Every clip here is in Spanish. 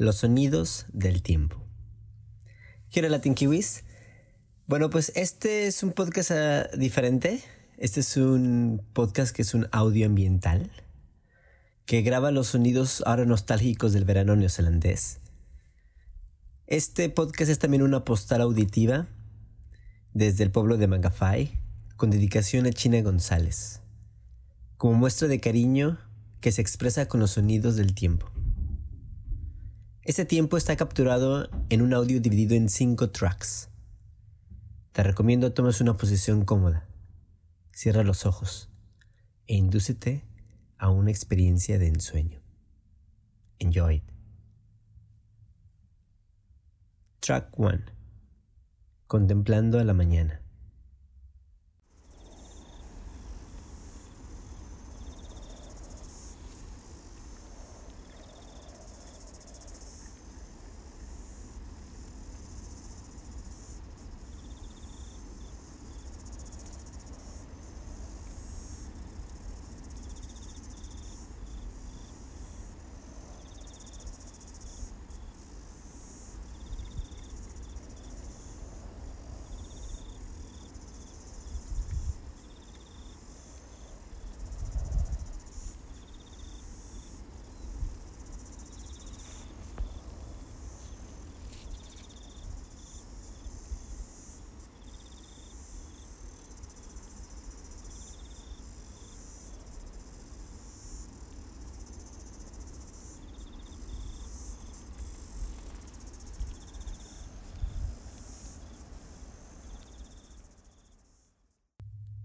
Los sonidos del tiempo. ¿Quiero Latin Kiwis? Bueno, pues este es un podcast ah, diferente. Este es un podcast que es un audio ambiental que graba los sonidos ahora nostálgicos del verano neozelandés. Este podcast es también una postal auditiva desde el pueblo de Mangafai con dedicación a China González, como muestra de cariño que se expresa con los sonidos del tiempo. Este tiempo está capturado en un audio dividido en cinco tracks. Te recomiendo tomes una posición cómoda, cierra los ojos e indúcete a una experiencia de ensueño. Enjoy it. Track 1. Contemplando a la mañana.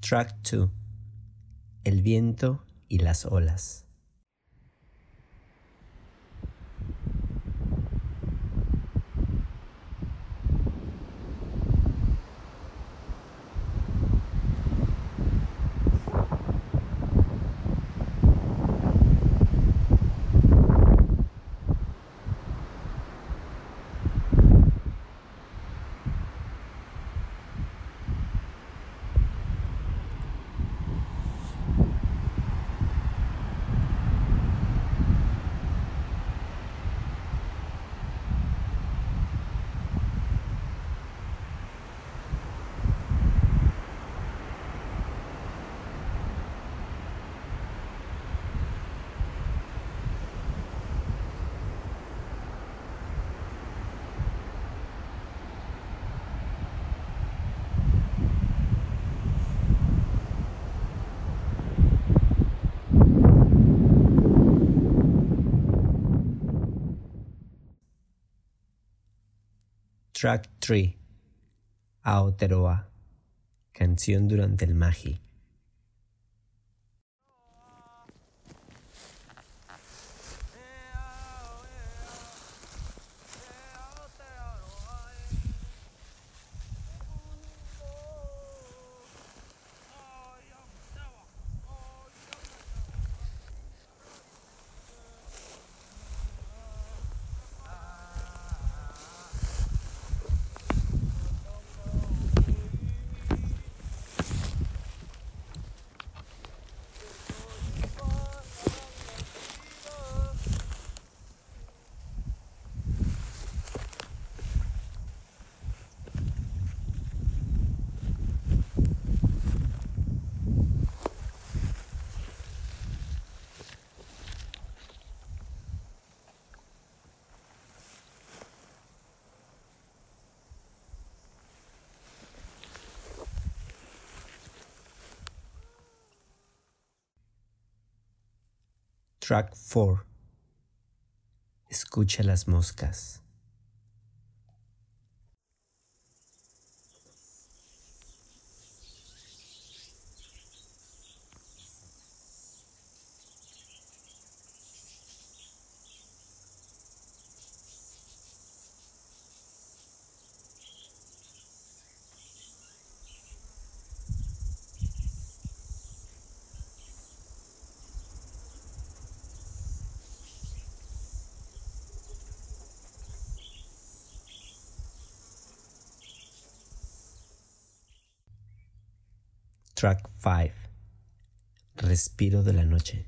Track 2. El viento y las olas. Track 3 Aotearoa Canción durante el Magi Track 4. Escucha las moscas. Track 5. Respiro de la noche.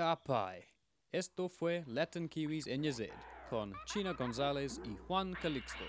Apai. Esto fue Latin Kiwis en Yazid con China González y Juan Calixto.